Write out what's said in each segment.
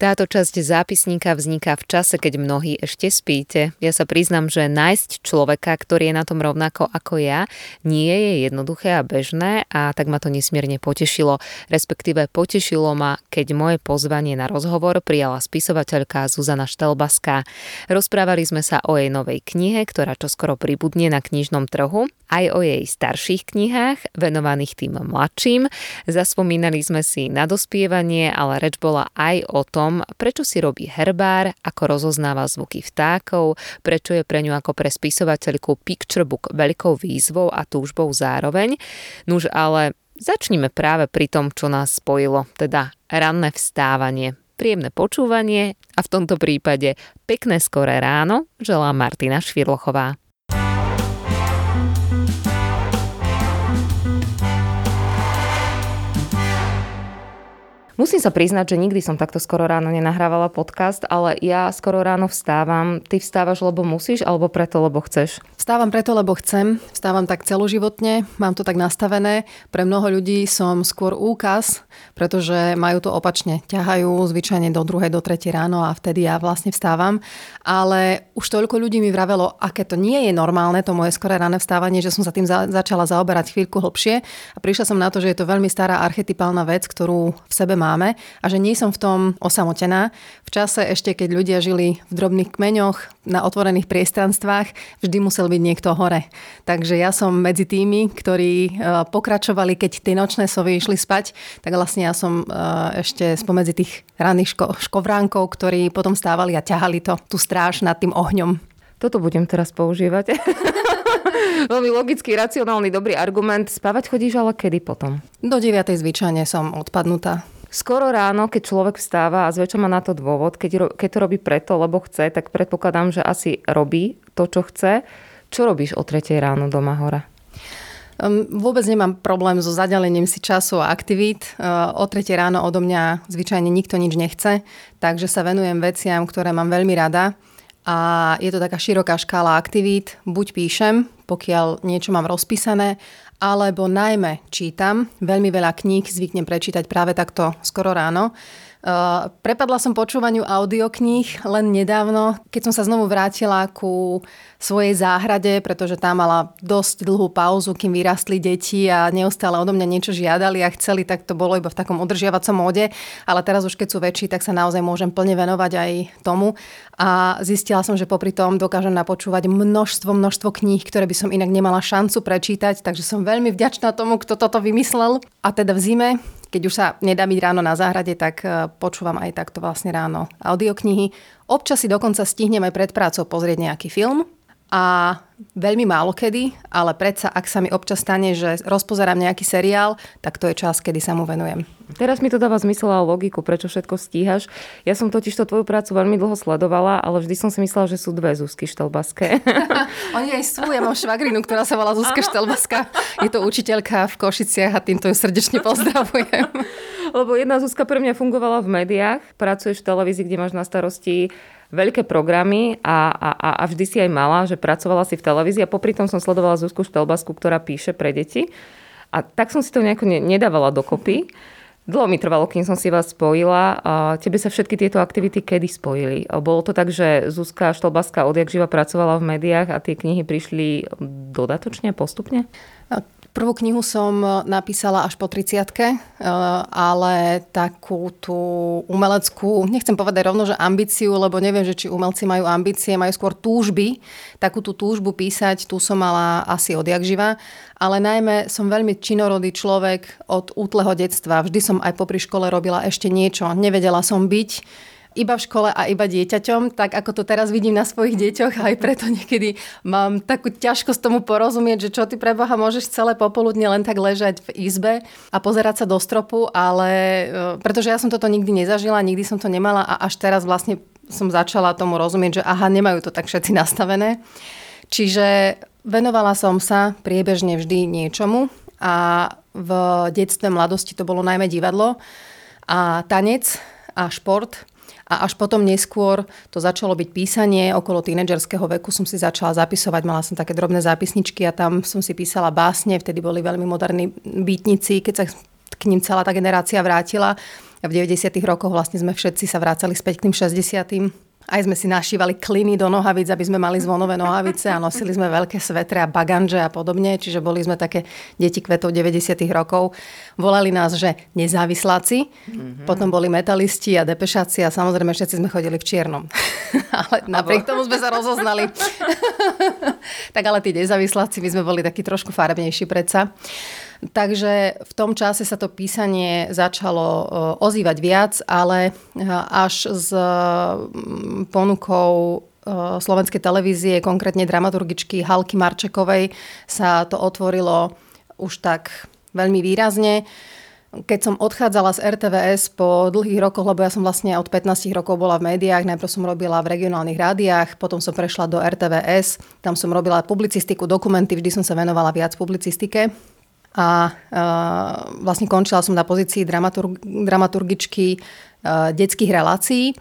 Táto časť zápisníka vzniká v čase, keď mnohí ešte spíte. Ja sa priznam, že nájsť človeka, ktorý je na tom rovnako ako ja, nie je jednoduché a bežné a tak ma to nesmierne potešilo. Respektíve potešilo ma, keď moje pozvanie na rozhovor prijala spisovateľka Zuzana Štelbaská. Rozprávali sme sa o jej novej knihe, ktorá čoskoro pribudne na knižnom trhu, aj o jej starších knihách, venovaných tým mladším. Zaspomínali sme si na dospievanie, ale reč bola aj o tom, tom, prečo si robí herbár, ako rozoznáva zvuky vtákov, prečo je pre ňu ako pre spisovateľku picture book veľkou výzvou a túžbou zároveň. Nuž ale začnime práve pri tom, čo nás spojilo, teda ranné vstávanie. Príjemné počúvanie a v tomto prípade pekné skoré ráno želá Martina Švirlochová. Musím sa priznať, že nikdy som takto skoro ráno nenahrávala podcast, ale ja skoro ráno vstávam. Ty vstávaš, lebo musíš, alebo preto, lebo chceš? Vstávam preto, lebo chcem. Vstávam tak celoživotne, mám to tak nastavené. Pre mnoho ľudí som skôr úkaz, pretože majú to opačne. Ťahajú zvyčajne do druhej, do tretej ráno a vtedy ja vlastne vstávam. Ale už toľko ľudí mi vravelo, aké to nie je normálne, to moje skoré ráne vstávanie, že som sa tým za- začala zaoberať chvíľku hlbšie a prišla som na to, že je to veľmi stará archetypálna vec, ktorú v sebe mám máme a že nie som v tom osamotená. V čase ešte, keď ľudia žili v drobných kmeňoch, na otvorených priestranstvách, vždy musel byť niekto hore. Takže ja som medzi tými, ktorí e, pokračovali, keď tie nočné sovy išli spať, tak vlastne ja som e, ešte spomedzi tých ranných ško- škovránkov, ktorí potom stávali a ťahali to, tú stráž nad tým ohňom. Toto budem teraz používať. Veľmi logický, racionálny, dobrý argument. Spávať chodíš ale kedy potom? Do 9. zvyčajne som odpadnutá. Skoro ráno, keď človek vstáva a zväčša má na to dôvod, keď, keď to robí preto, lebo chce, tak predpokladám, že asi robí to, čo chce. Čo robíš o 3 ráno doma hora? Vôbec nemám problém so zadelením si času a aktivít. O 3 ráno odo mňa zvyčajne nikto nič nechce, takže sa venujem veciam, ktoré mám veľmi rada. A je to taká široká škála aktivít. Buď píšem, pokiaľ niečo mám rozpísané, alebo najmä čítam. Veľmi veľa kníh zvyknem prečítať práve takto skoro ráno. Uh, prepadla som počúvaniu audiokníh len nedávno, keď som sa znovu vrátila ku svojej záhrade, pretože tá mala dosť dlhú pauzu, kým vyrastli deti a neustále odo mňa niečo žiadali a chceli, tak to bolo iba v takom udržiavacom móde. Ale teraz už keď sú väčší, tak sa naozaj môžem plne venovať aj tomu. A zistila som, že popri tom dokážem napočúvať množstvo, množstvo kníh, ktoré by som inak nemala šancu prečítať, takže som veľmi vďačná tomu, kto toto vymyslel. A teda v zime keď už sa nedá byť ráno na záhrade, tak e, počúvam aj takto vlastne ráno audioknihy. Občas si dokonca stihnem aj pred prácou pozrieť nejaký film a veľmi málo kedy, ale predsa ak sa mi občas stane, že rozpozerám nejaký seriál, tak to je čas, kedy sa mu venujem. Teraz mi to dáva zmysel a logiku, prečo všetko stíhaš. Ja som totiž to tvoju prácu veľmi dlho sledovala, ale vždy som si myslela, že sú dve Zuzky Štelbaské. Oni aj sú, ja mám švagrinu, ktorá sa volá Zuzka Štelbaská. Je to učiteľka v Košiciach a týmto ju srdečne pozdravujem. Lebo jedna Zuzka pre mňa fungovala v médiách, pracuješ v televízii, kde máš na starosti veľké programy a, a, a vždy si aj mala, že pracovala si v televízii a popri tom som sledovala Zuzku Štelbasku, ktorá píše pre deti. A tak som si to nejako nedávala dokopy. Dlho mi trvalo, kým som si vás spojila. Tebe sa všetky tieto aktivity kedy spojili? Bolo to tak, že Zuzka Štolbaska odjak živa pracovala v médiách a tie knihy prišli dodatočne, postupne? Prvú knihu som e, napísala až po 30 e, ale takú tú umeleckú, nechcem povedať rovno, že ambíciu, lebo neviem, že či umelci majú ambície, majú skôr túžby. Takú tú túžbu písať, tu som mala asi odjak živa. Ale najmä som veľmi činorodý človek od útleho detstva. Vždy som aj popri škole robila ešte niečo. Nevedela som byť iba v škole a iba dieťaťom, tak ako to teraz vidím na svojich deťoch, aj preto niekedy mám takú ťažkosť tomu porozumieť, že čo ty pre Boha môžeš celé popoludne len tak ležať v izbe a pozerať sa do stropu, ale e, pretože ja som toto nikdy nezažila, nikdy som to nemala a až teraz vlastne som začala tomu rozumieť, že aha, nemajú to tak všetci nastavené. Čiže venovala som sa priebežne vždy niečomu a v detstve, mladosti to bolo najmä divadlo a tanec a šport. A až potom neskôr to začalo byť písanie. Okolo tínedžerského veku som si začala zapisovať. Mala som také drobné zápisničky a tam som si písala básne. Vtedy boli veľmi moderní bytnici, keď sa k ním celá tá generácia vrátila. A v 90. rokoch vlastne sme všetci sa vrácali späť k tým 60 aj sme si našívali kliny do nohavic, aby sme mali zvonové nohavice a nosili sme veľké svetre a baganže a podobne. Čiže boli sme také deti kvetov 90. rokov. Volali nás, že nezávisláci. Mm-hmm. Potom boli metalisti a depešáci a samozrejme všetci sme chodili v čiernom. ale napriek tomu sme sa rozoznali. tak ale tí nezávisláci, my sme boli takí trošku farebnejší predsa. Takže v tom čase sa to písanie začalo e, ozývať viac, ale e, až s mm, ponukou slovenskej televízie, konkrétne dramaturgičky Halky Marčekovej, sa to otvorilo už tak veľmi výrazne. Keď som odchádzala z RTVS po dlhých rokoch, lebo ja som vlastne od 15 rokov bola v médiách, najprv som robila v regionálnych rádiách, potom som prešla do RTVS, tam som robila publicistiku, dokumenty, vždy som sa venovala viac publicistike a vlastne končila som na pozícii dramaturg, dramaturgičky detských relácií.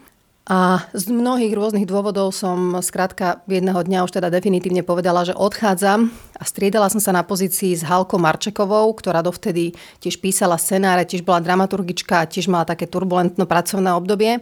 A z mnohých rôznych dôvodov som skrátka jedného dňa už teda definitívne povedala, že odchádzam a striedala som sa na pozícii s Halkou Marčekovou, ktorá dovtedy tiež písala scenáre, tiež bola dramaturgička tiež mala také turbulentno pracovné obdobie.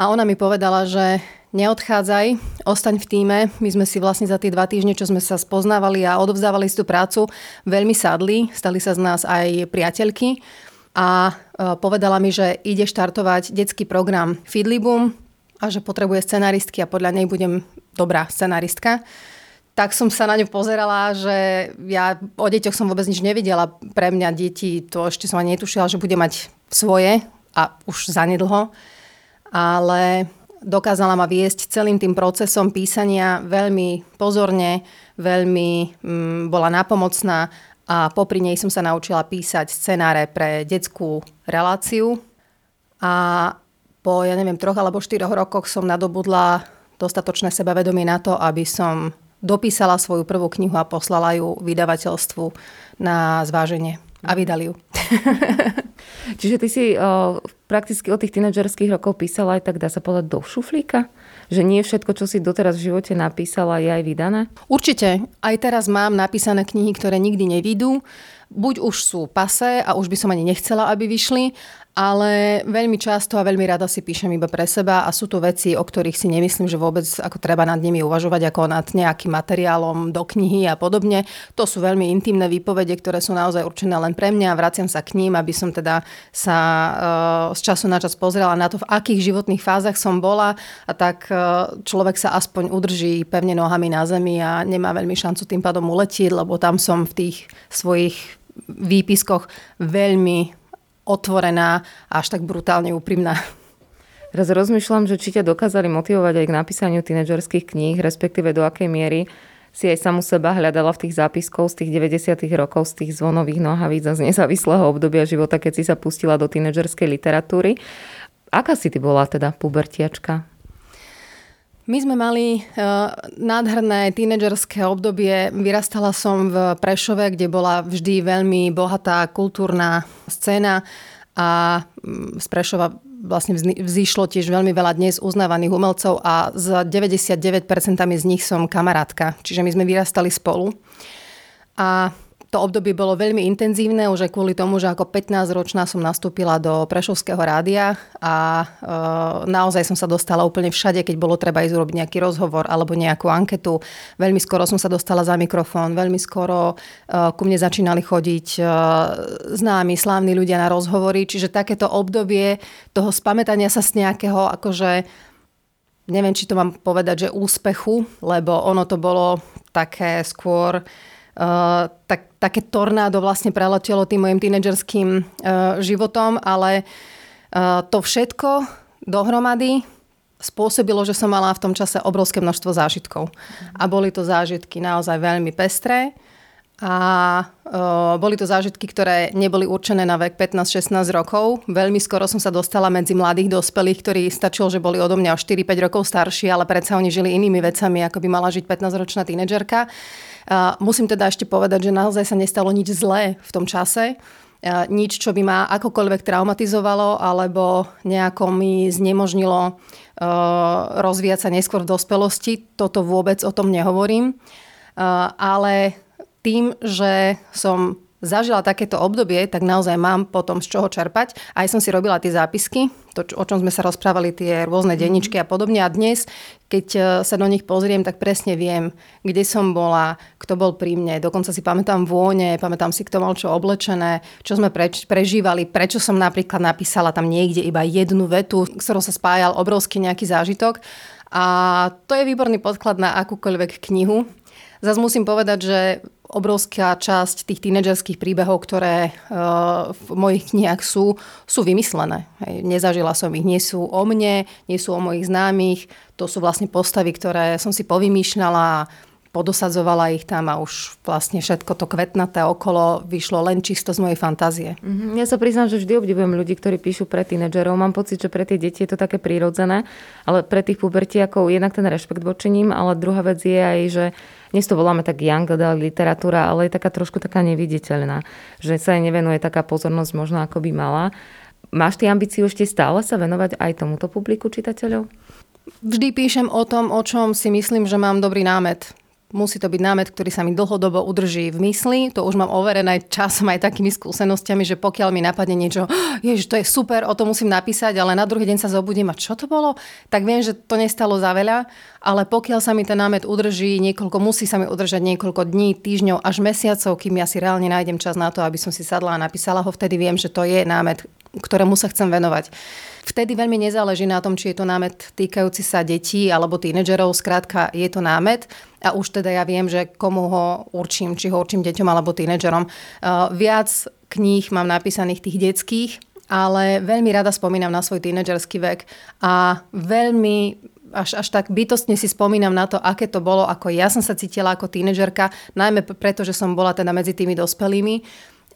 A ona mi povedala, že neodchádzaj, ostaň v týme. My sme si vlastne za tie dva týždne, čo sme sa spoznávali a odovzdávali si tú prácu, veľmi sadli. Stali sa z nás aj priateľky. A e, povedala mi, že ide štartovať detský program Fidlibum a že potrebuje scenaristky a podľa nej budem dobrá scenaristka tak som sa na ňu pozerala, že ja o deťoch som vôbec nič nevidela. Pre mňa deti, to ešte som ani netušila, že bude mať svoje a už zanedlho. Ale dokázala ma viesť celým tým procesom písania veľmi pozorne, veľmi mm, bola napomocná a popri nej som sa naučila písať scenáre pre detskú reláciu. A po, ja neviem, troch alebo štyroch rokoch som nadobudla dostatočné sebavedomie na to, aby som dopísala svoju prvú knihu a poslala ju vydavateľstvu na zváženie. A vydali ju. Čiže ty si o, prakticky od tých tínedžerských rokov písala aj tak, dá sa povedať, do šuflíka? Že nie všetko, čo si doteraz v živote napísala, je aj vydané? Určite. Aj teraz mám napísané knihy, ktoré nikdy nevidú. Buď už sú pase a už by som ani nechcela, aby vyšli, ale veľmi často a veľmi rada si píšem iba pre seba a sú to veci, o ktorých si nemyslím, že vôbec ako treba nad nimi uvažovať ako nad nejakým materiálom do knihy a podobne. To sú veľmi intimné výpovede, ktoré sú naozaj určené len pre mňa. Vraciam sa k ním, aby som teda sa uh, z času na čas pozrela na to, v akých životných fázach som bola a tak uh, človek sa aspoň udrží pevne nohami na zemi a nemá veľmi šancu tým pádom uletieť, lebo tam som v tých svojich výpiskoch veľmi otvorená a až tak brutálne úprimná. Raz rozmýšľam, že či ťa dokázali motivovať aj k napísaniu tínedžerských kníh, respektíve do akej miery si aj samu seba hľadala v tých zápiskov z tých 90. rokov, z tých zvonových nohavíc a z nezávislého obdobia života, keď si sa pustila do tínedžerskej literatúry. Aká si ty bola teda pubertiačka? My sme mali uh, nádherné tínedžerské obdobie. Vyrastala som v Prešove, kde bola vždy veľmi bohatá kultúrna scéna a mm, z Prešova vlastne vzýšlo tiež veľmi veľa dnes uznávaných umelcov a s 99% z nich som kamarátka. Čiže my sme vyrastali spolu. A to obdobie bolo veľmi intenzívne, už aj kvôli tomu, že ako 15-ročná som nastúpila do Prešovského rádia a e, naozaj som sa dostala úplne všade, keď bolo treba ísť urobiť nejaký rozhovor alebo nejakú anketu. Veľmi skoro som sa dostala za mikrofón, veľmi skoro e, ku mne začínali chodiť e, známi, slávni ľudia na rozhovory, čiže takéto obdobie toho spamätania sa z nejakého akože neviem, či to mám povedať, že úspechu, lebo ono to bolo také skôr Eh, tak, také tornádo vlastne preletelo tým mojim tínedžerským uh, životom, ale uh, to všetko dohromady spôsobilo, že som mala v tom čase obrovské množstvo zážitkov. A boli to zážitky naozaj veľmi pestré a uh, boli to zážitky, ktoré neboli určené na vek 15-16 rokov. Veľmi skoro som sa dostala medzi mladých dospelých, ktorí stačilo, že boli odo mňa o 4-5 rokov starší, ale predsa oni žili inými vecami, ako by mala žiť 15-ročná tínedžerka. Musím teda ešte povedať, že naozaj sa nestalo nič zlé v tom čase nič, čo by ma akokoľvek traumatizovalo alebo nejako mi znemožnilo rozvíjať sa neskôr v dospelosti. Toto vôbec o tom nehovorím. Ale tým, že som zažila takéto obdobie, tak naozaj mám potom z čoho čerpať. Aj som si robila tie zápisky, to, o čom sme sa rozprávali, tie rôzne mhm. denničky a podobne. A dnes, keď e, sa do nich pozriem, tak presne viem, kde som bola, kto bol pri mne. Dokonca si pamätám vône, pamätám si, kto mal čo oblečené, čo sme preč, prežívali, prečo som napríklad napísala tam niekde iba jednu vetu, s ktorou sa spájal obrovský nejaký zážitok. A to je výborný podklad na akúkoľvek knihu. Zas musím povedať, že obrovská časť tých tínedžerských príbehov, ktoré uh, v mojich knihách sú, sú vymyslené. Nezažila som ich, nie sú o mne, nie sú o mojich známych, to sú vlastne postavy, ktoré som si povymýšľala podosadzovala ich tam a už vlastne všetko to kvetnaté okolo vyšlo len čisto z mojej fantázie. Mm-hmm. Ja sa priznám, že vždy obdivujem ľudí, ktorí píšu pre tínedžerov. Mám pocit, že pre tie deti je to také prírodzené, ale pre tých pubertiakov jednak ten rešpekt voči ním, ale druhá vec je aj, že dnes to voláme tak young adult literatúra, ale je taká trošku taká neviditeľná, že sa jej nevenuje taká pozornosť možno ako by mala. Máš ty ambíciu ešte stále sa venovať aj tomuto publiku čitateľov? Vždy píšem o tom, o čom si myslím, že mám dobrý námet Musí to byť námet, ktorý sa mi dlhodobo udrží v mysli. To už mám overené časom aj takými skúsenostiami, že pokiaľ mi napadne niečo, ježiš, to je super, o to musím napísať, ale na druhý deň sa zobudím a čo to bolo, tak viem, že to nestalo za veľa, ale pokiaľ sa mi ten námet udrží niekoľko, musí sa mi udržať niekoľko dní, týždňov až mesiacov, kým ja si reálne nájdem čas na to, aby som si sadla a napísala ho, vtedy viem, že to je námet, ktorému sa chcem venovať. Vtedy veľmi nezáleží na tom, či je to námet týkajúci sa detí alebo tínedžerov. Skrátka, je to námet a už teda ja viem, že komu ho určím, či ho určím deťom alebo tínedžerom. Uh, viac kníh mám napísaných tých detských, ale veľmi rada spomínam na svoj tínedžerský vek a veľmi až, až tak bytostne si spomínam na to, aké to bolo, ako ja som sa cítila ako tínedžerka, najmä preto, že som bola teda medzi tými dospelými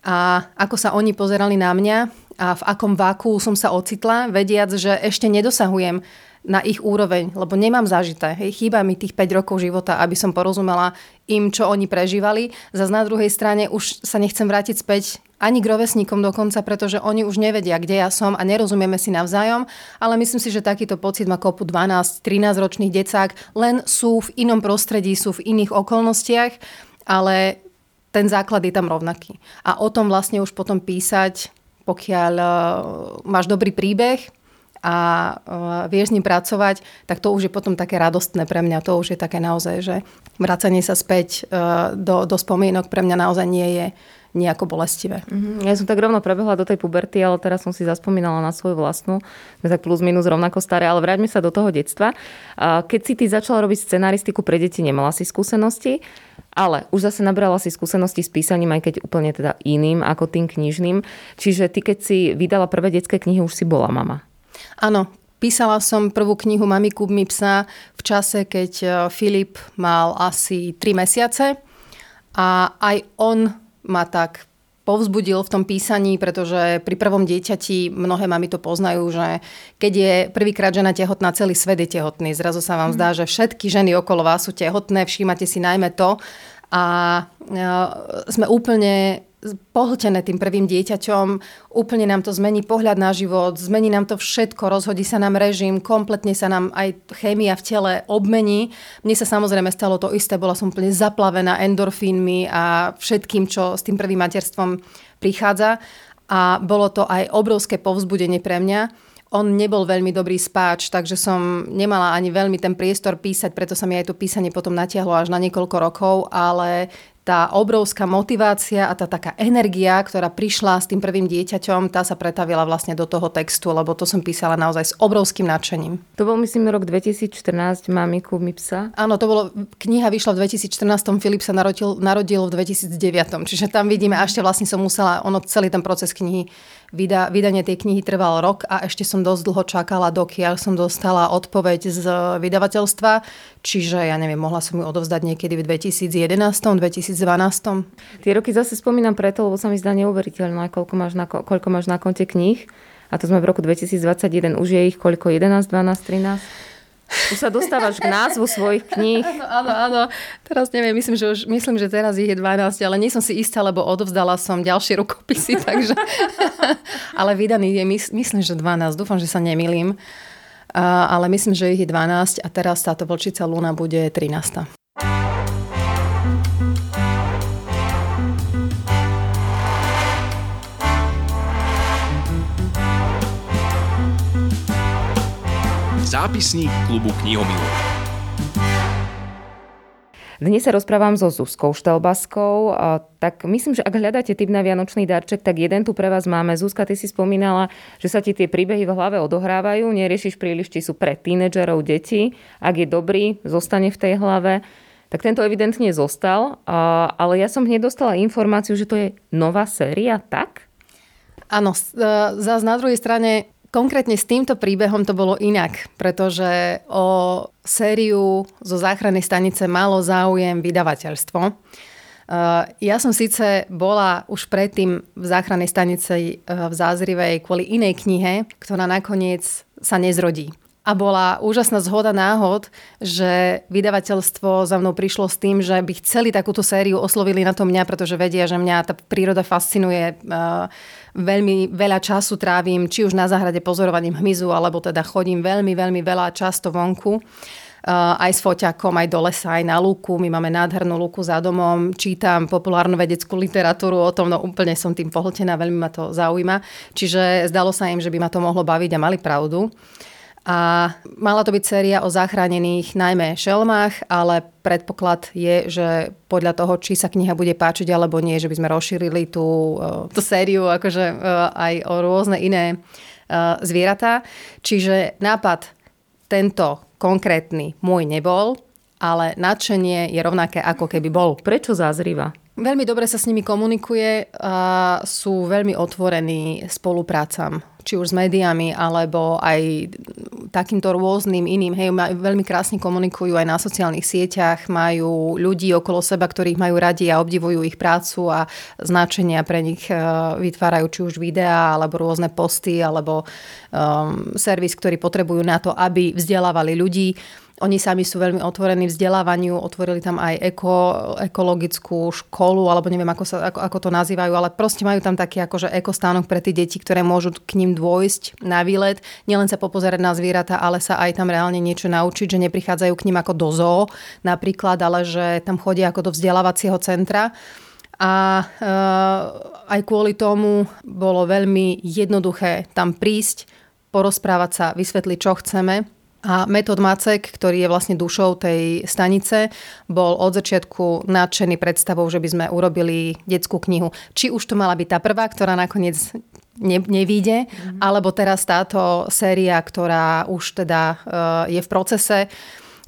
a ako sa oni pozerali na mňa a v akom váku som sa ocitla, vediac, že ešte nedosahujem na ich úroveň, lebo nemám zažité. Hej, chýba mi tých 5 rokov života, aby som porozumela im, čo oni prežívali. Zas na druhej strane už sa nechcem vrátiť späť ani k rovesníkom dokonca, pretože oni už nevedia, kde ja som a nerozumieme si navzájom, ale myslím si, že takýto pocit má kopu 12-13 ročných decák, len sú v inom prostredí, sú v iných okolnostiach, ale ten základ je tam rovnaký. A o tom vlastne už potom písať pokiaľ uh, máš dobrý príbeh a uh, vieš s ním pracovať, tak to už je potom také radostné pre mňa. To už je také naozaj, že vracanie sa späť uh, do, do spomienok pre mňa naozaj nie je nejako bolestivé. Mm-hmm. Ja som tak rovno prebehla do tej puberty, ale teraz som si zaspomínala na svoju vlastnú. Sme tak plus minus rovnako staré, ale vráťme sa do toho detstva. Keď si ty začala robiť scenaristiku pre deti, nemala si skúsenosti. Ale už zase nabrala si skúsenosti s písaním, aj keď úplne teda iným ako tým knižným. Čiže ty, keď si vydala prvé detské knihy, už si bola mama. Áno, Písala som prvú knihu Mami kúp mi psa v čase, keď e, Filip mal asi 3 mesiace a aj on ma tak povzbudil v tom písaní, pretože pri prvom dieťati mnohé mami to poznajú, že keď je prvýkrát žena tehotná, celý svet je tehotný. Zrazu sa vám zdá, že všetky ženy okolo vás sú tehotné, všímate si najmä to a e, sme úplne pohltené tým prvým dieťaťom, úplne nám to zmení pohľad na život, zmení nám to všetko, rozhodí sa nám režim, kompletne sa nám aj chémia v tele obmení. Mne sa samozrejme stalo to isté, bola som úplne zaplavená endorfínmi a všetkým, čo s tým prvým materstvom prichádza. A bolo to aj obrovské povzbudenie pre mňa. On nebol veľmi dobrý spáč, takže som nemala ani veľmi ten priestor písať, preto sa mi aj to písanie potom natiahlo až na niekoľko rokov, ale tá obrovská motivácia a tá taká energia, ktorá prišla s tým prvým dieťaťom, tá sa pretavila vlastne do toho textu, lebo to som písala naozaj s obrovským nadšením. To bol myslím rok 2014, Mamiku mi psa. Áno, to bolo, kniha vyšla v 2014, Filip sa narodil, narodil v 2009, čiže tam vidíme, a ešte vlastne som musela, ono celý ten proces knihy Vyda, vydanie tej knihy trval rok a ešte som dosť dlho čakala, dokiaľ som dostala odpoveď z vydavateľstva, čiže ja neviem, mohla som ju odovzdať niekedy v 2011, 2012. Tie roky zase spomínam preto, lebo sa mi zdá neuveriteľné, koľko máš na, koľko máš na konte kníh. A to sme v roku 2021, už je ich koľko? 11, 12, 13? Už sa dostávaš k názvu svojich kníh. Áno, áno. Teraz neviem, myslím, že už, myslím, že teraz ich je 12, ale nie som si istá, lebo odovzdala som ďalšie rukopisy, takže... ale vydaný je, myslím, že 12. Dúfam, že sa nemýlim. ale myslím, že ich je 12 a teraz táto Vlčica Luna bude 13. Zápisník klubu knihomilov. Dnes sa rozprávam so Zuzkou Štelbaskou. Tak myslím, že ak hľadáte typ na Vianočný darček, tak jeden tu pre vás máme. Zuzka, ty si spomínala, že sa ti tie príbehy v hlave odohrávajú, neriešiš príliš, či sú pre tínedžerov, deti. Ak je dobrý, zostane v tej hlave. Tak tento evidentne zostal, ale ja som hneď dostala informáciu, že to je nová séria, tak? Áno, zase na druhej strane Konkrétne s týmto príbehom to bolo inak, pretože o sériu zo záchrannej stanice malo záujem vydavateľstvo. Uh, ja som síce bola už predtým v záchrannej stanici uh, v Zázrivej kvôli inej knihe, ktorá nakoniec sa nezrodí. A bola úžasná zhoda náhod, že vydavateľstvo za mnou prišlo s tým, že by chceli takúto sériu, oslovili na to mňa, pretože vedia, že mňa tá príroda fascinuje. Uh, veľmi veľa času trávim, či už na záhrade pozorovaním hmyzu, alebo teda chodím veľmi, veľmi veľa často vonku. Uh, aj s foťakom, aj do lesa, aj na lúku. My máme nádhernú lúku za domom, čítam populárnu vedeckú literatúru o tom, no úplne som tým pohltená, veľmi ma to zaujíma. Čiže zdalo sa im, že by ma to mohlo baviť a mali pravdu. A mala to byť séria o zachránených najmä šelmách, ale predpoklad je, že podľa toho, či sa kniha bude páčiť alebo nie, že by sme rozšírili tú, e, tú sériu akože e, aj o rôzne iné e, zvieratá. Čiže nápad tento konkrétny môj nebol, ale nadšenie je rovnaké ako keby bol. Prečo zázriva? Veľmi dobre sa s nimi komunikuje a sú veľmi otvorení spoluprácam či už s médiami, alebo aj takýmto rôznym iným. Hej, veľmi krásne komunikujú aj na sociálnych sieťach, majú ľudí okolo seba, ktorých majú radi a obdivujú ich prácu a značenia pre nich e, vytvárajú či už videá, alebo rôzne posty, alebo um, servis, ktorý potrebujú na to, aby vzdelávali ľudí. Oni sami sú veľmi otvorení vzdelávaniu, otvorili tam aj eko, ekologickú školu, alebo neviem, ako, sa, ako, ako to nazývajú, ale proste majú tam taký akože ekostánok pre tie deti, ktoré môžu k ním dôjsť na výlet. Nielen sa popozerať na zvieratá, ale sa aj tam reálne niečo naučiť, že neprichádzajú k ním ako do zoo napríklad, ale že tam chodia ako do vzdelávacieho centra. A e, aj kvôli tomu bolo veľmi jednoduché tam prísť, porozprávať sa, vysvetliť, čo chceme a Metod Macek, ktorý je vlastne dušou tej stanice, bol od začiatku nadšený predstavou, že by sme urobili detskú knihu. Či už to mala byť tá prvá, ktorá nakoniec ne, nevíde, mm-hmm. alebo teraz táto séria, ktorá už teda uh, je v procese.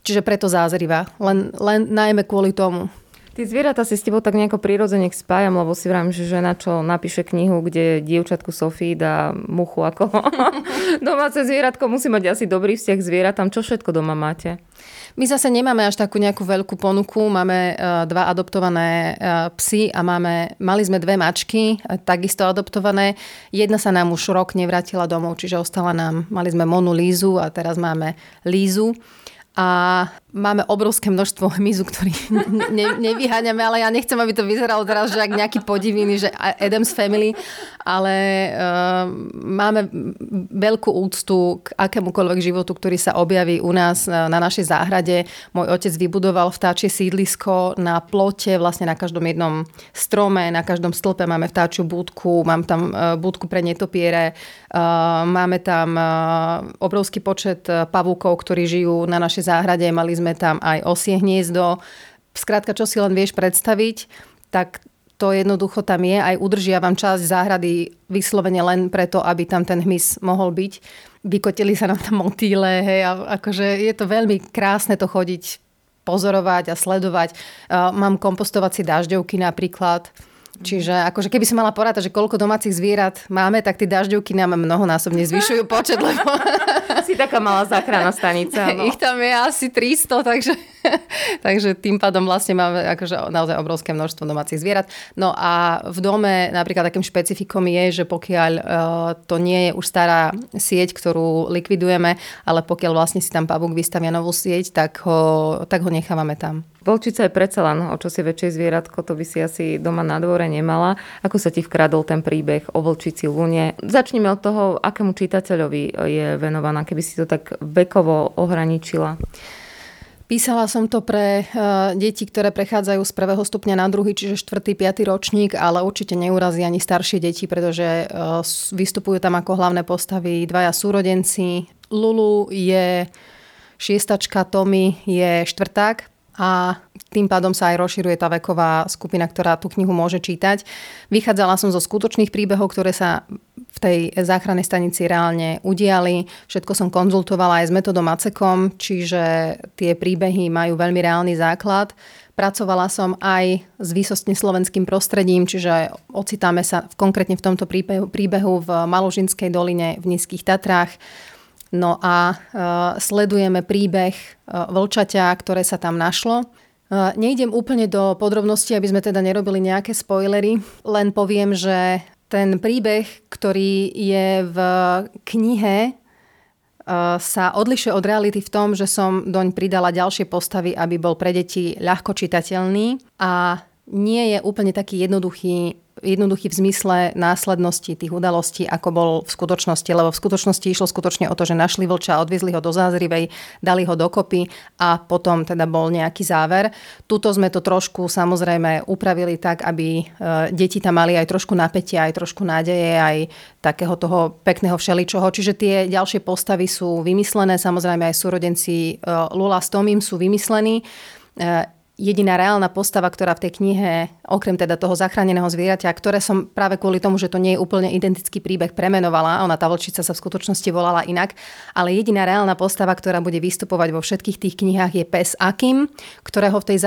Čiže preto zázriva. Len, len najmä kvôli tomu. Tí zvieratá si s tebou tak nejako prirodzene spájam, lebo si vrám, že žena, čo napíše knihu, kde dievčatku Sofii dá muchu ako domáce zvieratko, musí mať asi dobrý vzťah k zvieratám. Čo všetko doma máte? My zase nemáme až takú nejakú veľkú ponuku. Máme uh, dva adoptované uh, psy a máme, mali sme dve mačky, uh, takisto adoptované. Jedna sa nám už rok nevrátila domov, čiže ostala nám, mali sme Monu Lízu a teraz máme Lízu a máme obrovské množstvo hmyzu, ktorý ne, nevyháňame, ale ja nechcem, aby to vyzeralo teraz, že ak nejaký podiviny, že Adams Family, ale uh, máme veľkú úctu k akémukoľvek životu, ktorý sa objaví u nás na, na našej záhrade. Môj otec vybudoval vtáčie sídlisko na plote, vlastne na každom jednom strome, na každom stĺpe máme vtáčiu budku, mám tam uh, budku pre netopiere, uh, máme tam uh, obrovský počet pavúkov, ktorí žijú na našej záhrade, mali sme tam aj osie hniezdo. Skrátka, čo si len vieš predstaviť, tak to jednoducho tam je. Aj udržiavam časť záhrady vyslovene len preto, aby tam ten hmyz mohol byť. Vykotili sa nám tam motýle, hej, a akože je to veľmi krásne to chodiť pozorovať a sledovať. Mám kompostovacie dažďovky napríklad, Čiže akože keby som mala porátať, že koľko domácich zvierat máme, tak tie dažďovky nám mnohonásobne zvyšujú počet, lebo... Si taká malá záchranná stanica. No. Ich tam je asi 300, takže Takže tým pádom vlastne máme akože naozaj obrovské množstvo domácich zvierat. No a v dome napríklad takým špecifikom je, že pokiaľ uh, to nie je už stará sieť, ktorú likvidujeme, ale pokiaľ vlastne si tam pavúk vystavia novú sieť, tak ho, tak ho nechávame tam. Volčica je predsa len o čosi väčšie zvieratko, to by si asi doma na dvore nemala. Ako sa ti vkradol ten príbeh o vlčici Lune? Začneme od toho, akému čitateľovi je venovaná, keby si to tak vekovo ohraničila. Písala som to pre uh, deti, ktoré prechádzajú z prvého stupňa na druhý, čiže štvrtý, piatý ročník, ale určite neurazí ani staršie deti, pretože uh, vystupujú tam ako hlavné postavy dvaja súrodenci. Lulu je šiestačka, Tommy je štvrták a tým pádom sa aj rozširuje tá veková skupina, ktorá tú knihu môže čítať. Vychádzala som zo skutočných príbehov, ktoré sa v tej záchrannej stanici reálne udiali. Všetko som konzultovala aj s metodom ACEKom, čiže tie príbehy majú veľmi reálny základ. Pracovala som aj s výsostne slovenským prostredím, čiže ocitáme sa konkrétne v tomto príbehu, príbehu v Malužinskej doline v Nízkych Tatrách. No a uh, sledujeme príbeh uh, vlčaťa, ktoré sa tam našlo. Uh, nejdem úplne do podrobností, aby sme teda nerobili nejaké spoilery, len poviem, že ten príbeh, ktorý je v knihe, sa odlišuje od reality v tom, že som doň pridala ďalšie postavy, aby bol pre deti ľahko čitateľný a nie je úplne taký jednoduchý jednoduchý v zmysle následnosti tých udalostí, ako bol v skutočnosti, lebo v skutočnosti išlo skutočne o to, že našli vlča, odviezli ho do zázrivej, dali ho dokopy a potom teda bol nejaký záver. Tuto sme to trošku samozrejme upravili tak, aby e, deti tam mali aj trošku napätia, aj trošku nádeje, aj takého toho pekného všeličoho. Čiže tie ďalšie postavy sú vymyslené, samozrejme aj súrodenci e, Lula s Tomím sú vymyslení e, jediná reálna postava, ktorá v tej knihe, okrem teda toho zachráneného zvieratia, ktoré som práve kvôli tomu, že to nie je úplne identický príbeh, premenovala, ona tá vlčica sa v skutočnosti volala inak, ale jediná reálna postava, ktorá bude vystupovať vo všetkých tých knihách je pes Akim, ktorého v tej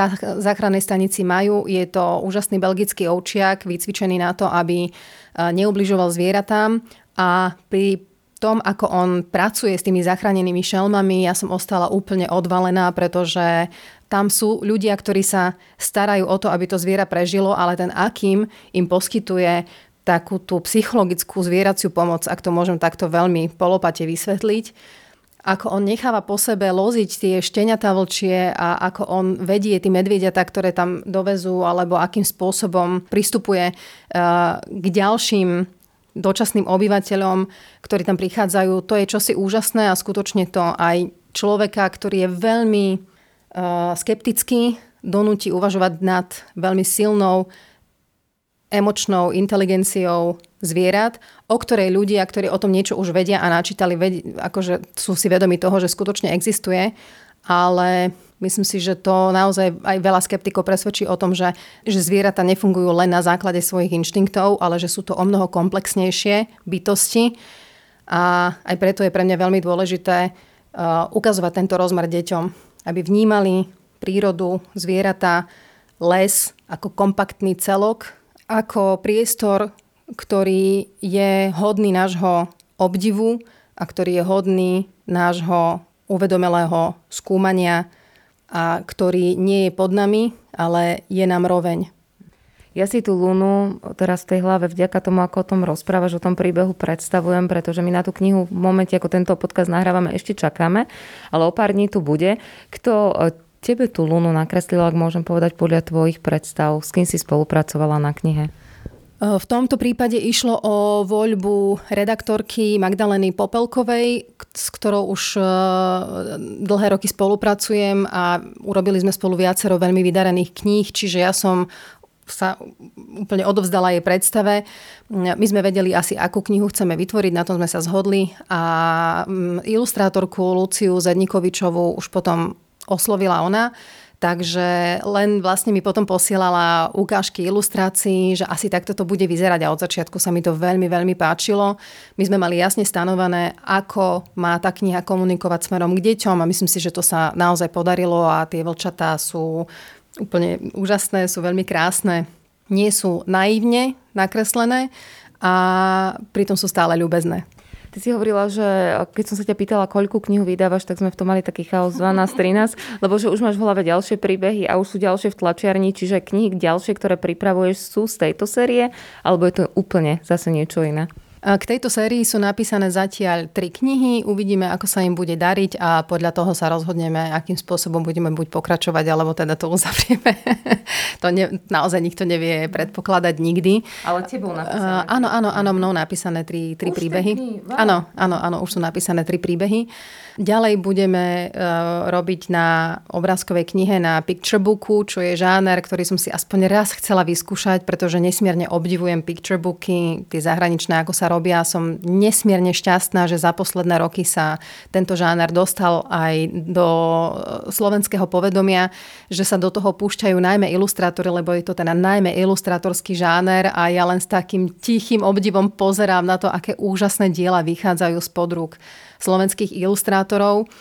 záchrannej stanici majú. Je to úžasný belgický ovčiak, vycvičený na to, aby e, neubližoval zvieratám a pri tom, ako on pracuje s tými zachránenými šelmami, ja som ostala úplne odvalená, pretože tam sú ľudia, ktorí sa starajú o to, aby to zviera prežilo, ale ten akým im poskytuje takú tú psychologickú zvieraciu pomoc, ak to môžem takto veľmi polopate vysvetliť, ako on necháva po sebe loziť tie šteniatá vlčie a ako on vedie tie medvieďatá, ktoré tam dovezú, alebo akým spôsobom pristupuje uh, k ďalším dočasným obyvateľom, ktorí tam prichádzajú. To je čosi úžasné a skutočne to aj človeka, ktorý je veľmi skeptický, donúti uvažovať nad veľmi silnou emočnou inteligenciou zvierat, o ktorej ľudia, ktorí o tom niečo už vedia a načítali, vedi, akože sú si vedomi toho, že skutočne existuje, ale myslím si, že to naozaj aj veľa skeptikov presvedčí o tom, že, že zvieratá nefungujú len na základe svojich inštinktov, ale že sú to o mnoho komplexnejšie bytosti. A aj preto je pre mňa veľmi dôležité uh, ukazovať tento rozmer deťom, aby vnímali prírodu, zvieratá, les ako kompaktný celok, ako priestor, ktorý je hodný nášho obdivu a ktorý je hodný nášho uvedomelého skúmania a ktorý nie je pod nami, ale je nám roveň. Ja si tú Lunu teraz v tej hlave vďaka tomu, ako o tom rozprávaš, o tom príbehu predstavujem, pretože my na tú knihu v momente, ako tento podcast nahrávame, ešte čakáme, ale o pár dní tu bude. Kto e, tebe tú Lunu nakreslil, ak môžem povedať podľa tvojich predstav, s kým si spolupracovala na knihe? E, v tomto prípade išlo o voľbu redaktorky Magdaleny Popelkovej, s ktorou už e, dlhé roky spolupracujem a urobili sme spolu viacero veľmi vydarených kníh, čiže ja som sa úplne odovzdala jej predstave. My sme vedeli asi, akú knihu chceme vytvoriť, na tom sme sa zhodli a mm, ilustrátorku Luciu Zednikovičovú už potom oslovila ona. Takže len vlastne mi potom posielala ukážky ilustrácií, že asi takto to bude vyzerať a od začiatku sa mi to veľmi, veľmi páčilo. My sme mali jasne stanovené, ako má tá kniha komunikovať smerom k deťom a myslím si, že to sa naozaj podarilo a tie vlčatá sú úplne úžasné, sú veľmi krásne. Nie sú naivne nakreslené a pritom sú stále ľúbezné. Ty si hovorila, že keď som sa ťa pýtala, koľku knihu vydávaš, tak sme v tom mali taký chaos 12-13, lebo že už máš v hlave ďalšie príbehy a už sú ďalšie v tlačiarni, čiže knihy ďalšie, ktoré pripravuješ, sú z tejto série, alebo je to úplne zase niečo iné? K tejto sérii sú napísané zatiaľ tri knihy, uvidíme, ako sa im bude dariť a podľa toho sa rozhodneme, akým spôsobom budeme buď pokračovať, alebo teda to uzavrieme. to ne, naozaj nikto nevie predpokladať nikdy. Ale tebou napísané. Uh, áno, áno, áno, mnou napísané tri, tri príbehy. Wow. Áno, áno, áno, už sú napísané tri príbehy. Ďalej budeme uh, robiť na obrázkovej knihe na picture booku, čo je žáner, ktorý som si aspoň raz chcela vyskúšať, pretože nesmierne obdivujem picture booky, tie zahraničné, ako sa robia. Som nesmierne šťastná, že za posledné roky sa tento žáner dostal aj do slovenského povedomia, že sa do toho púšťajú najmä ilustrátory, lebo je to teda najmä ilustrátorský žáner a ja len s takým tichým obdivom pozerám na to, aké úžasné diela vychádzajú z podrúk slovenských ilustrátorov.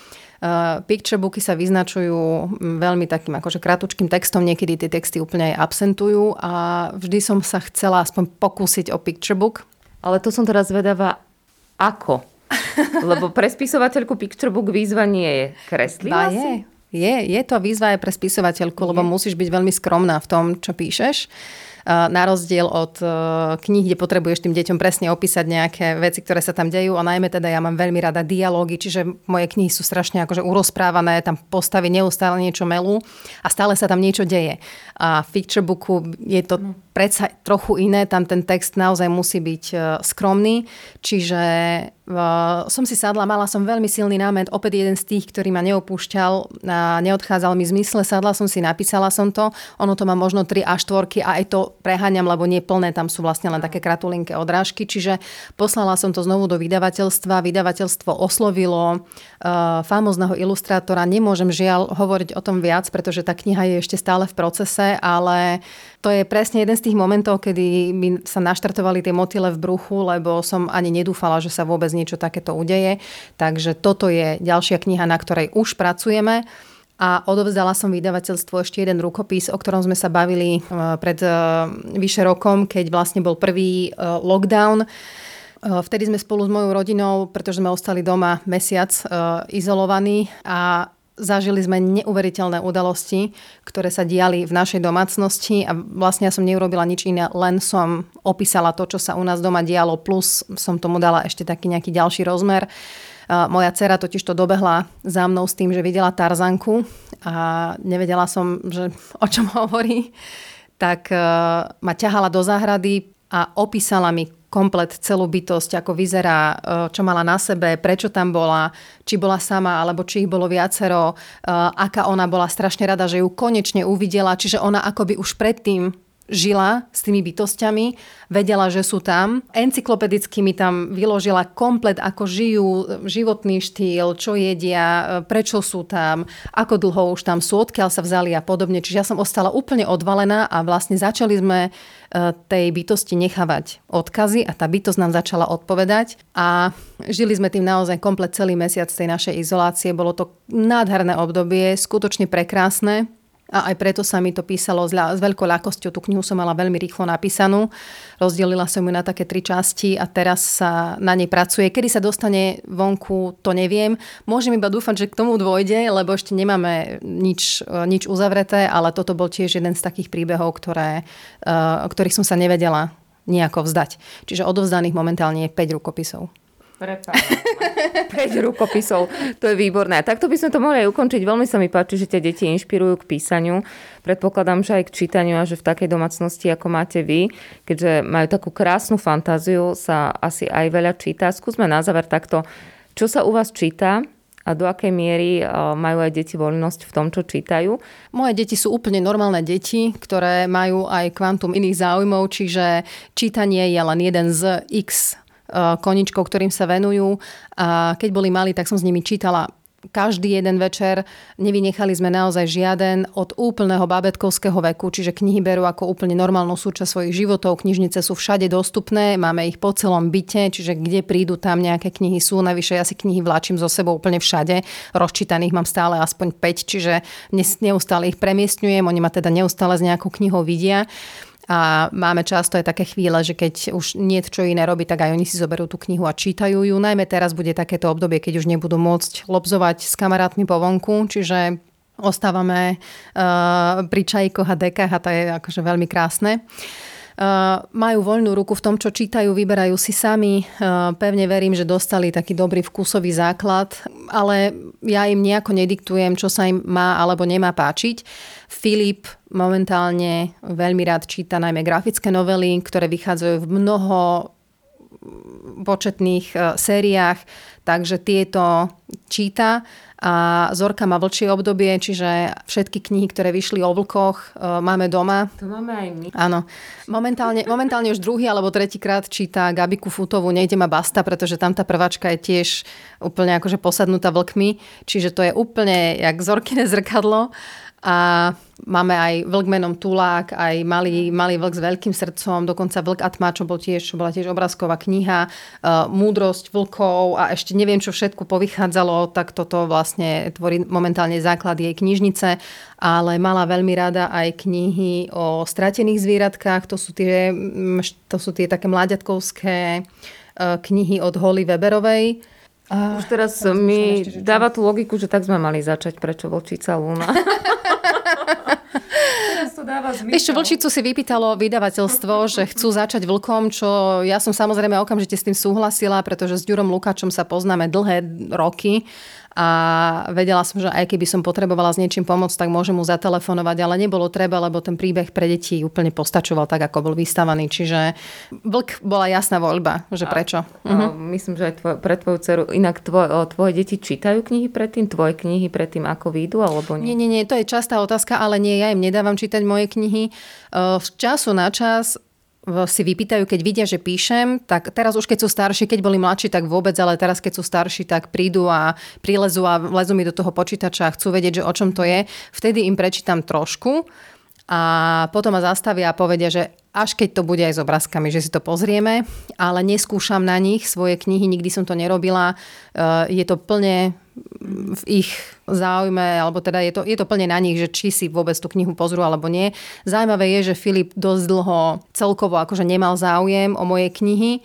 Uh, picture booky sa vyznačujú veľmi takým akože kratučkým textom, niekedy tie texty úplne aj absentujú a vždy som sa chcela aspoň pokúsiť o picture book. Ale to som teraz zvedavá, ako? Lebo pre spisovateľku picture book výzva nie je. Kreslila je. Je, je to výzva aj pre spisovateľku, je. lebo musíš byť veľmi skromná v tom, čo píšeš na rozdiel od e, kníh, kde potrebuješ tým deťom presne opísať nejaké veci, ktoré sa tam dejú a najmä teda ja mám veľmi rada dialógy, čiže moje knihy sú strašne akože urozprávané, tam postavy neustále niečo melú a stále sa tam niečo deje. A v picture booku je to no. Predsa trochu iné, tam ten text naozaj musí byť e, skromný, čiže som si sadla, mala som veľmi silný námet, opäť jeden z tých, ktorý ma neopúšťal a neodchádzal mi zmysle, sadla som si, napísala som to, ono to má možno 3 a 4 a aj to preháňam, lebo nie plné, tam sú vlastne len také kratulinké odrážky, čiže poslala som to znovu do vydavateľstva, vydavateľstvo oslovilo uh, famózneho ilustrátora, nemôžem žiaľ hovoriť o tom viac, pretože tá kniha je ešte stále v procese, ale to je presne jeden z tých momentov, kedy mi sa naštartovali tie motyle v bruchu, lebo som ani nedúfala, že sa vôbec niečo takéto udeje. Takže toto je ďalšia kniha, na ktorej už pracujeme. A odovzdala som vydavateľstvo ešte jeden rukopis, o ktorom sme sa bavili e, pred e, vyše rokom, keď vlastne bol prvý e, lockdown. Vtedy sme spolu s mojou rodinou, pretože sme ostali doma mesiac izolovaní a Zažili sme neuveriteľné udalosti, ktoré sa diali v našej domácnosti a vlastne ja som neurobila nič iné, len som opísala to, čo sa u nás doma dialo, plus som tomu dala ešte taký nejaký ďalší rozmer. Moja dcera totiž to dobehla za mnou s tým, že videla Tarzanku a nevedela som, že o čom hovorí. Tak e, ma ťahala do záhrady a opísala mi komplet celú bytosť, ako vyzerá, e, čo mala na sebe, prečo tam bola, či bola sama, alebo či ich bolo viacero, e, aká ona bola. Strašne rada, že ju konečne uvidela, čiže ona akoby už predtým žila s tými bytostiami, vedela, že sú tam. Encyklopedicky mi tam vyložila komplet, ako žijú, životný štýl, čo jedia, prečo sú tam, ako dlho už tam sú, odkiaľ sa vzali a podobne. Čiže ja som ostala úplne odvalená a vlastne začali sme e, tej bytosti nechávať odkazy a tá bytosť nám začala odpovedať a žili sme tým naozaj komplet celý mesiac tej našej izolácie. Bolo to nádherné obdobie, skutočne prekrásne. A aj preto sa mi to písalo s, veľkou ľahkosťou. Tú knihu som mala veľmi rýchlo napísanú. Rozdelila som ju na také tri časti a teraz sa na nej pracuje. Kedy sa dostane vonku, to neviem. Môžem iba dúfať, že k tomu dôjde, lebo ešte nemáme nič, nič uzavreté, ale toto bol tiež jeden z takých príbehov, ktoré, o ktorých som sa nevedela nejako vzdať. Čiže odovzdaných momentálne je 5 rukopisov. Prepáč. 5 rukopisov, to je výborné. Takto by sme to mohli aj ukončiť. Veľmi sa mi páči, že tie deti inšpirujú k písaniu. Predpokladám, že aj k čítaniu a že v takej domácnosti, ako máte vy, keďže majú takú krásnu fantáziu, sa asi aj veľa číta. Skúsme na záver takto, čo sa u vás číta a do akej miery majú aj deti voľnosť v tom, čo čítajú? Moje deti sú úplne normálne deti, ktoré majú aj kvantum iných záujmov, čiže čítanie je len jeden z x Eh, koničkov, ktorým sa venujú. A keď boli mali, tak som s nimi čítala každý jeden večer. Nevynechali sme naozaj žiaden od úplného babetkovského veku, čiže knihy berú ako úplne normálnu súčasť svojich životov. Knižnice sú všade dostupné, máme ich po celom byte, čiže kde prídu tam nejaké knihy sú. Navyše ja si knihy vláčim so sebou úplne všade. Rozčítaných mám stále aspoň 5, čiže neustále ich premiestňujem, oni ma teda neustále s nejakou knihou vidia. A máme často aj také chvíle, že keď už nie čo iné robiť, tak aj oni si zoberú tú knihu a čítajú ju. Najmä teraz bude takéto obdobie, keď už nebudú môcť lobzovať s kamarátmi po vonku, čiže ostávame uh, pri čajkoch a dekách a to je akože veľmi krásne. Uh, majú voľnú ruku v tom, čo čítajú, vyberajú si sami. Uh, pevne verím, že dostali taký dobrý vkusový základ, ale ja im nejako nediktujem, čo sa im má alebo nemá páčiť. Filip momentálne veľmi rád číta najmä grafické novely, ktoré vychádzajú v mnoho početných sériách, takže tieto číta a Zorka má vlčie obdobie, čiže všetky knihy, ktoré vyšli o vlkoch, e, máme doma. To máme aj my. Áno. Momentálne, momentálne už druhý alebo tretíkrát číta Gabiku Futovú Nejde ma basta, pretože tam tá prváčka je tiež úplne akože posadnutá vlkmi. Čiže to je úplne jak Zorkine zrkadlo. A máme aj vlk menom Tulák, aj malý, malý vlk s veľkým srdcom, dokonca vlk a tma, čo, bol tiež, čo bola tiež obrázková kniha, uh, múdrosť vlkov a ešte neviem, čo všetko povychádzalo, tak toto vlastne tvorí momentálne základ jej knižnice, ale mala veľmi rada aj knihy o stratených zvieratkách, to sú tie, mm, to sú tie také mláďatkovské uh, knihy od Holly Weberovej, a už teraz, teraz mi dáva tú logiku, že tak sme mali začať, prečo vlčica Luna. Ešte Vlčicu si vypýtalo vydavateľstvo, že chcú začať vlkom, čo ja som samozrejme okamžite s tým súhlasila, pretože s Ďurom Lukáčom sa poznáme dlhé roky a vedela som, že aj keby som potrebovala s niečím pomôcť, tak môžem mu zatelefonovať, ale nebolo treba, lebo ten príbeh pre deti úplne postačoval tak, ako bol vystavaný. Čiže vlk bola jasná voľba, že prečo. A, uh-huh. Myslím, že aj tvoj, pre tvoju dceru, inak tvoj, tvoje deti čítajú knihy predtým, tvoje knihy predtým, ako výjdu, alebo nie? Nie, nie, nie, to je častá otázka, ale nie, ja im nedávam čítať moje knihy. Z času na čas si vypýtajú, keď vidia, že píšem, tak teraz už keď sú starší, keď boli mladší, tak vôbec, ale teraz keď sú starší, tak prídu a prilezú a vlezú mi do toho počítača a chcú vedieť, že o čom to je. Vtedy im prečítam trošku a potom ma zastavia a povedia, že až keď to bude aj s obrázkami, že si to pozrieme, ale neskúšam na nich svoje knihy, nikdy som to nerobila. Eh, je to plne v ich záujme, alebo teda je to, je to plne na nich, že či si vôbec tú knihu pozrú alebo nie. Zaujímavé je, že Filip dosť dlho celkovo akože nemal záujem o moje knihy,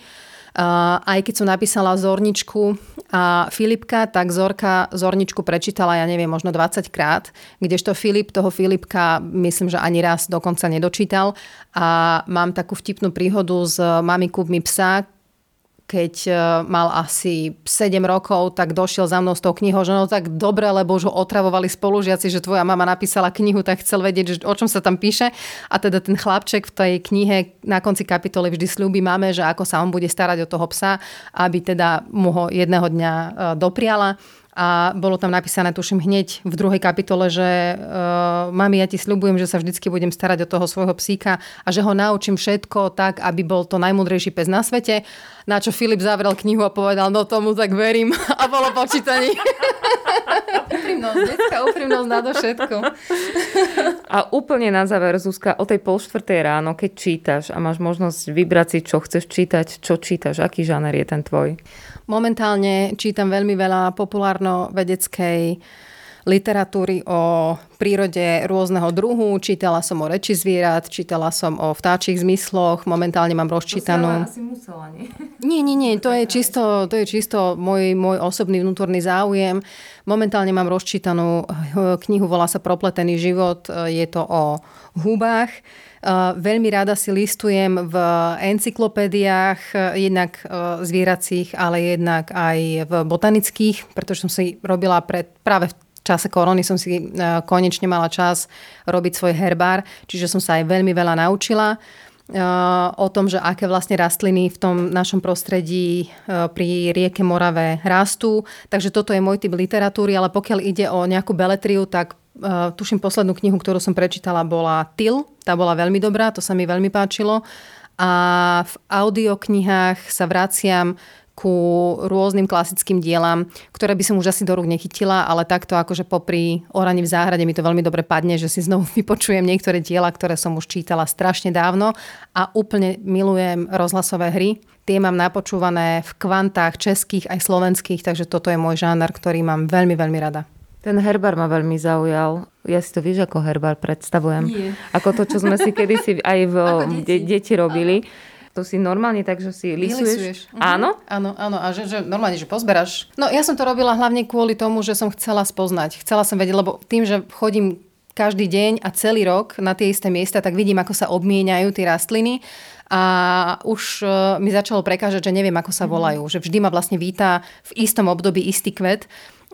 aj keď som napísala Zorničku a Filipka, tak Zorka Zorničku prečítala, ja neviem, možno 20 krát, kdežto Filip toho Filipka myslím, že ani raz dokonca nedočítal. A mám takú vtipnú príhodu s Mami kúp mi psa, keď e, mal asi 7 rokov, tak došiel za mnou s tou knihou, že no tak dobre, lebo už ho otravovali spolužiaci, že tvoja mama napísala knihu, tak chcel vedieť, o čom sa tam píše. A teda ten chlapček v tej knihe na konci kapitoly vždy slúbi mame, že ako sa on bude starať o toho psa, aby teda mu ho jedného dňa e, dopriala a bolo tam napísané, tuším, hneď v druhej kapitole, že uh, mami, ja ti sľubujem, že sa vždycky budem starať o toho svojho psíka a že ho naučím všetko tak, aby bol to najmudrejší pes na svete. Na čo Filip zavrel knihu a povedal, no tomu tak verím a bolo počítaní. úprimnosť, detská úprimnosť na to všetko. a úplne na záver, Zuzka, o tej pol štvrtej ráno, keď čítaš a máš možnosť vybrať si, čo chceš čítať, čo čítaš, aký žáner je ten tvoj? Momentálne čítam veľmi veľa populárno-vedeckej literatúry o prírode rôzneho druhu. Čítala som o reči zvierat, čítala som o vtáčich zmysloch, momentálne mám rozčítanú... To asi musela, nie? Nie, nie, nie, to je čisto, to je čisto môj, môj osobný vnútorný záujem. Momentálne mám rozčítanú knihu, volá sa Propletený život, je to o hubách. Veľmi rada si listujem v encyklopédiách, jednak zvieracích, ale jednak aj v botanických, pretože som si robila pred, práve v čase korony som si konečne mala čas robiť svoj herbár, čiže som sa aj veľmi veľa naučila o tom, že aké vlastne rastliny v tom našom prostredí pri rieke Morave rastú. Takže toto je môj typ literatúry, ale pokiaľ ide o nejakú beletriu, tak tuším poslednú knihu, ktorú som prečítala, bola Til. Tá bola veľmi dobrá, to sa mi veľmi páčilo. A v audioknihách sa vraciam ku rôznym klasickým dielam, ktoré by som už asi do rúk nechytila, ale takto akože popri Orani v záhrade mi to veľmi dobre padne, že si znovu vypočujem niektoré diela, ktoré som už čítala strašne dávno a úplne milujem rozhlasové hry. Tie mám napočúvané v kvantách českých aj slovenských, takže toto je môj žáner, ktorý mám veľmi, veľmi rada. Ten herbár ma veľmi zaujal. Ja si to vieš, ako herbár predstavujem. Nie. Ako to, čo sme si kedysi aj v Ako deti. de- deti robili. To si normálne tak, že si lisuješ. Mhm. Áno? Áno, áno. A že, že normálne, že pozberáš. No ja som to robila hlavne kvôli tomu, že som chcela spoznať. Chcela som vedieť, lebo tým, že chodím každý deň a celý rok na tie isté miesta, tak vidím, ako sa obmieniajú tie rastliny a už e, mi začalo prekážať, že neviem, ako sa volajú. Že vždy ma vlastne víta v istom období istý kvet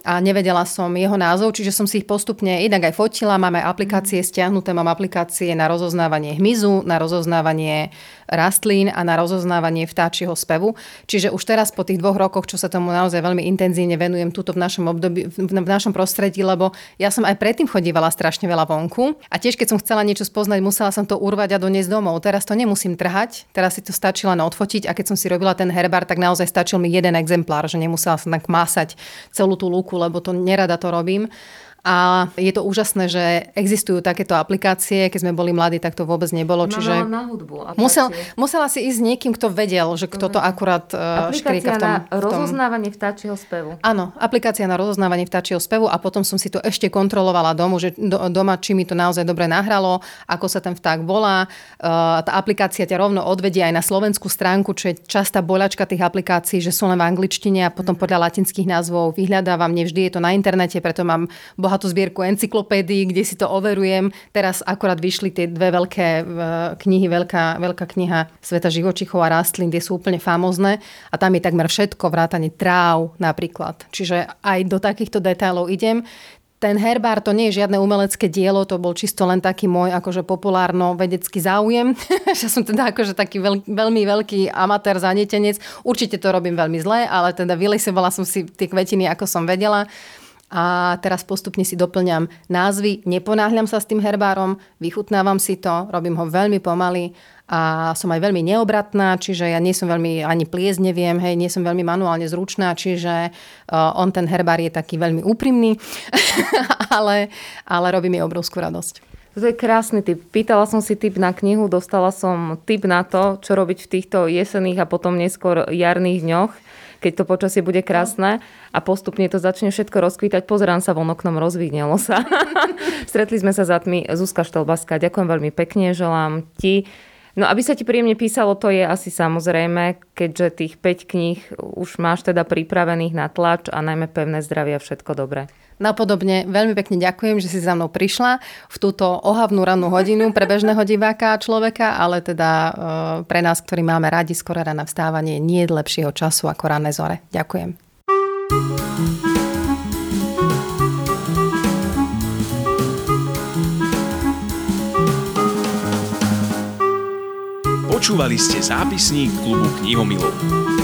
a nevedela som jeho názov, čiže som si ich postupne jednak aj fotila, máme aplikácie stiahnuté, mám aplikácie na rozoznávanie hmyzu, na rozoznávanie rastlín a na rozoznávanie vtáčieho spevu. Čiže už teraz po tých dvoch rokoch, čo sa tomu naozaj veľmi intenzívne venujem tuto v našom období, v, našom prostredí, lebo ja som aj predtým chodívala strašne veľa vonku a tiež keď som chcela niečo spoznať, musela som to urvať a doniesť domov. Teraz to nemusím trhať, teraz si to stačí len odfotiť a keď som si robila ten herbár, tak naozaj stačil mi jeden exemplár, že nemusela som tak másať celú tú lúku, lebo to nerada to robím. A je to úžasné, že existujú takéto aplikácie. Keď sme boli mladí, tak to vôbec nebolo. Čiže na hudbu. musel, musela si ísť s niekým, kto vedel, že kto to akurát uh, škríka v tom, na rozoznávanie vtáčieho spevu. Áno, aplikácia na rozoznávanie vtáčieho spevu a potom som si to ešte kontrolovala domu, že do, doma, či mi to naozaj dobre nahralo, ako sa ten vták volá. Uh, tá aplikácia ťa rovno odvedie aj na slovenskú stránku, čo je častá boľačka tých aplikácií, že sú len v angličtine a potom podľa latinských názvov vyhľadávam. Nevždy je to na internete, preto mám bohatú zbierku encyklopédií, kde si to overujem. Teraz akorát vyšli tie dve veľké uh, knihy, veľká, veľká kniha Sveta živočichov a rastlín, tie sú úplne famózne a tam je takmer všetko, vrátane tráv napríklad. Čiže aj do takýchto detailov idem. Ten herbár to nie je žiadne umelecké dielo, to bol čisto len taký môj akože populárno-vedecký záujem. že som teda akože taký veľ, veľmi veľký amatér, zanietenec. Určite to robím veľmi zle, ale teda vylisovala som si tie kvetiny, ako som vedela. A teraz postupne si doplňam názvy, neponáhľam sa s tým herbárom, vychutnávam si to, robím ho veľmi pomaly a som aj veľmi neobratná, čiže ja nie som veľmi ani pliesť neviem, hej, nie som veľmi manuálne zručná, čiže uh, on ten herbár je taký veľmi úprimný, ale, ale robí mi obrovskú radosť. To je krásny typ. Pýtala som si typ na knihu, dostala som typ na to, čo robiť v týchto jesených a potom neskôr jarných dňoch, keď to počasie bude krásne a postupne to začne všetko rozkvítať. Pozerám sa von oknom, rozvíhnelo sa. Stretli sme sa za tmy. Zuzka Štelbaská, ďakujem veľmi pekne, želám ti No aby sa ti príjemne písalo, to je asi samozrejme, keďže tých 5 kníh už máš teda pripravených na tlač a najmä pevné zdravie a všetko dobré. Napodobne veľmi pekne ďakujem, že si za mnou prišla v túto ohavnú rannú hodinu pre bežného diváka a človeka, ale teda e, pre nás, ktorí máme radi skoro rána vstávanie, nie je lepšieho času ako ranné zore. Ďakujem. Počúvali ste zápisník klubu knihomilov.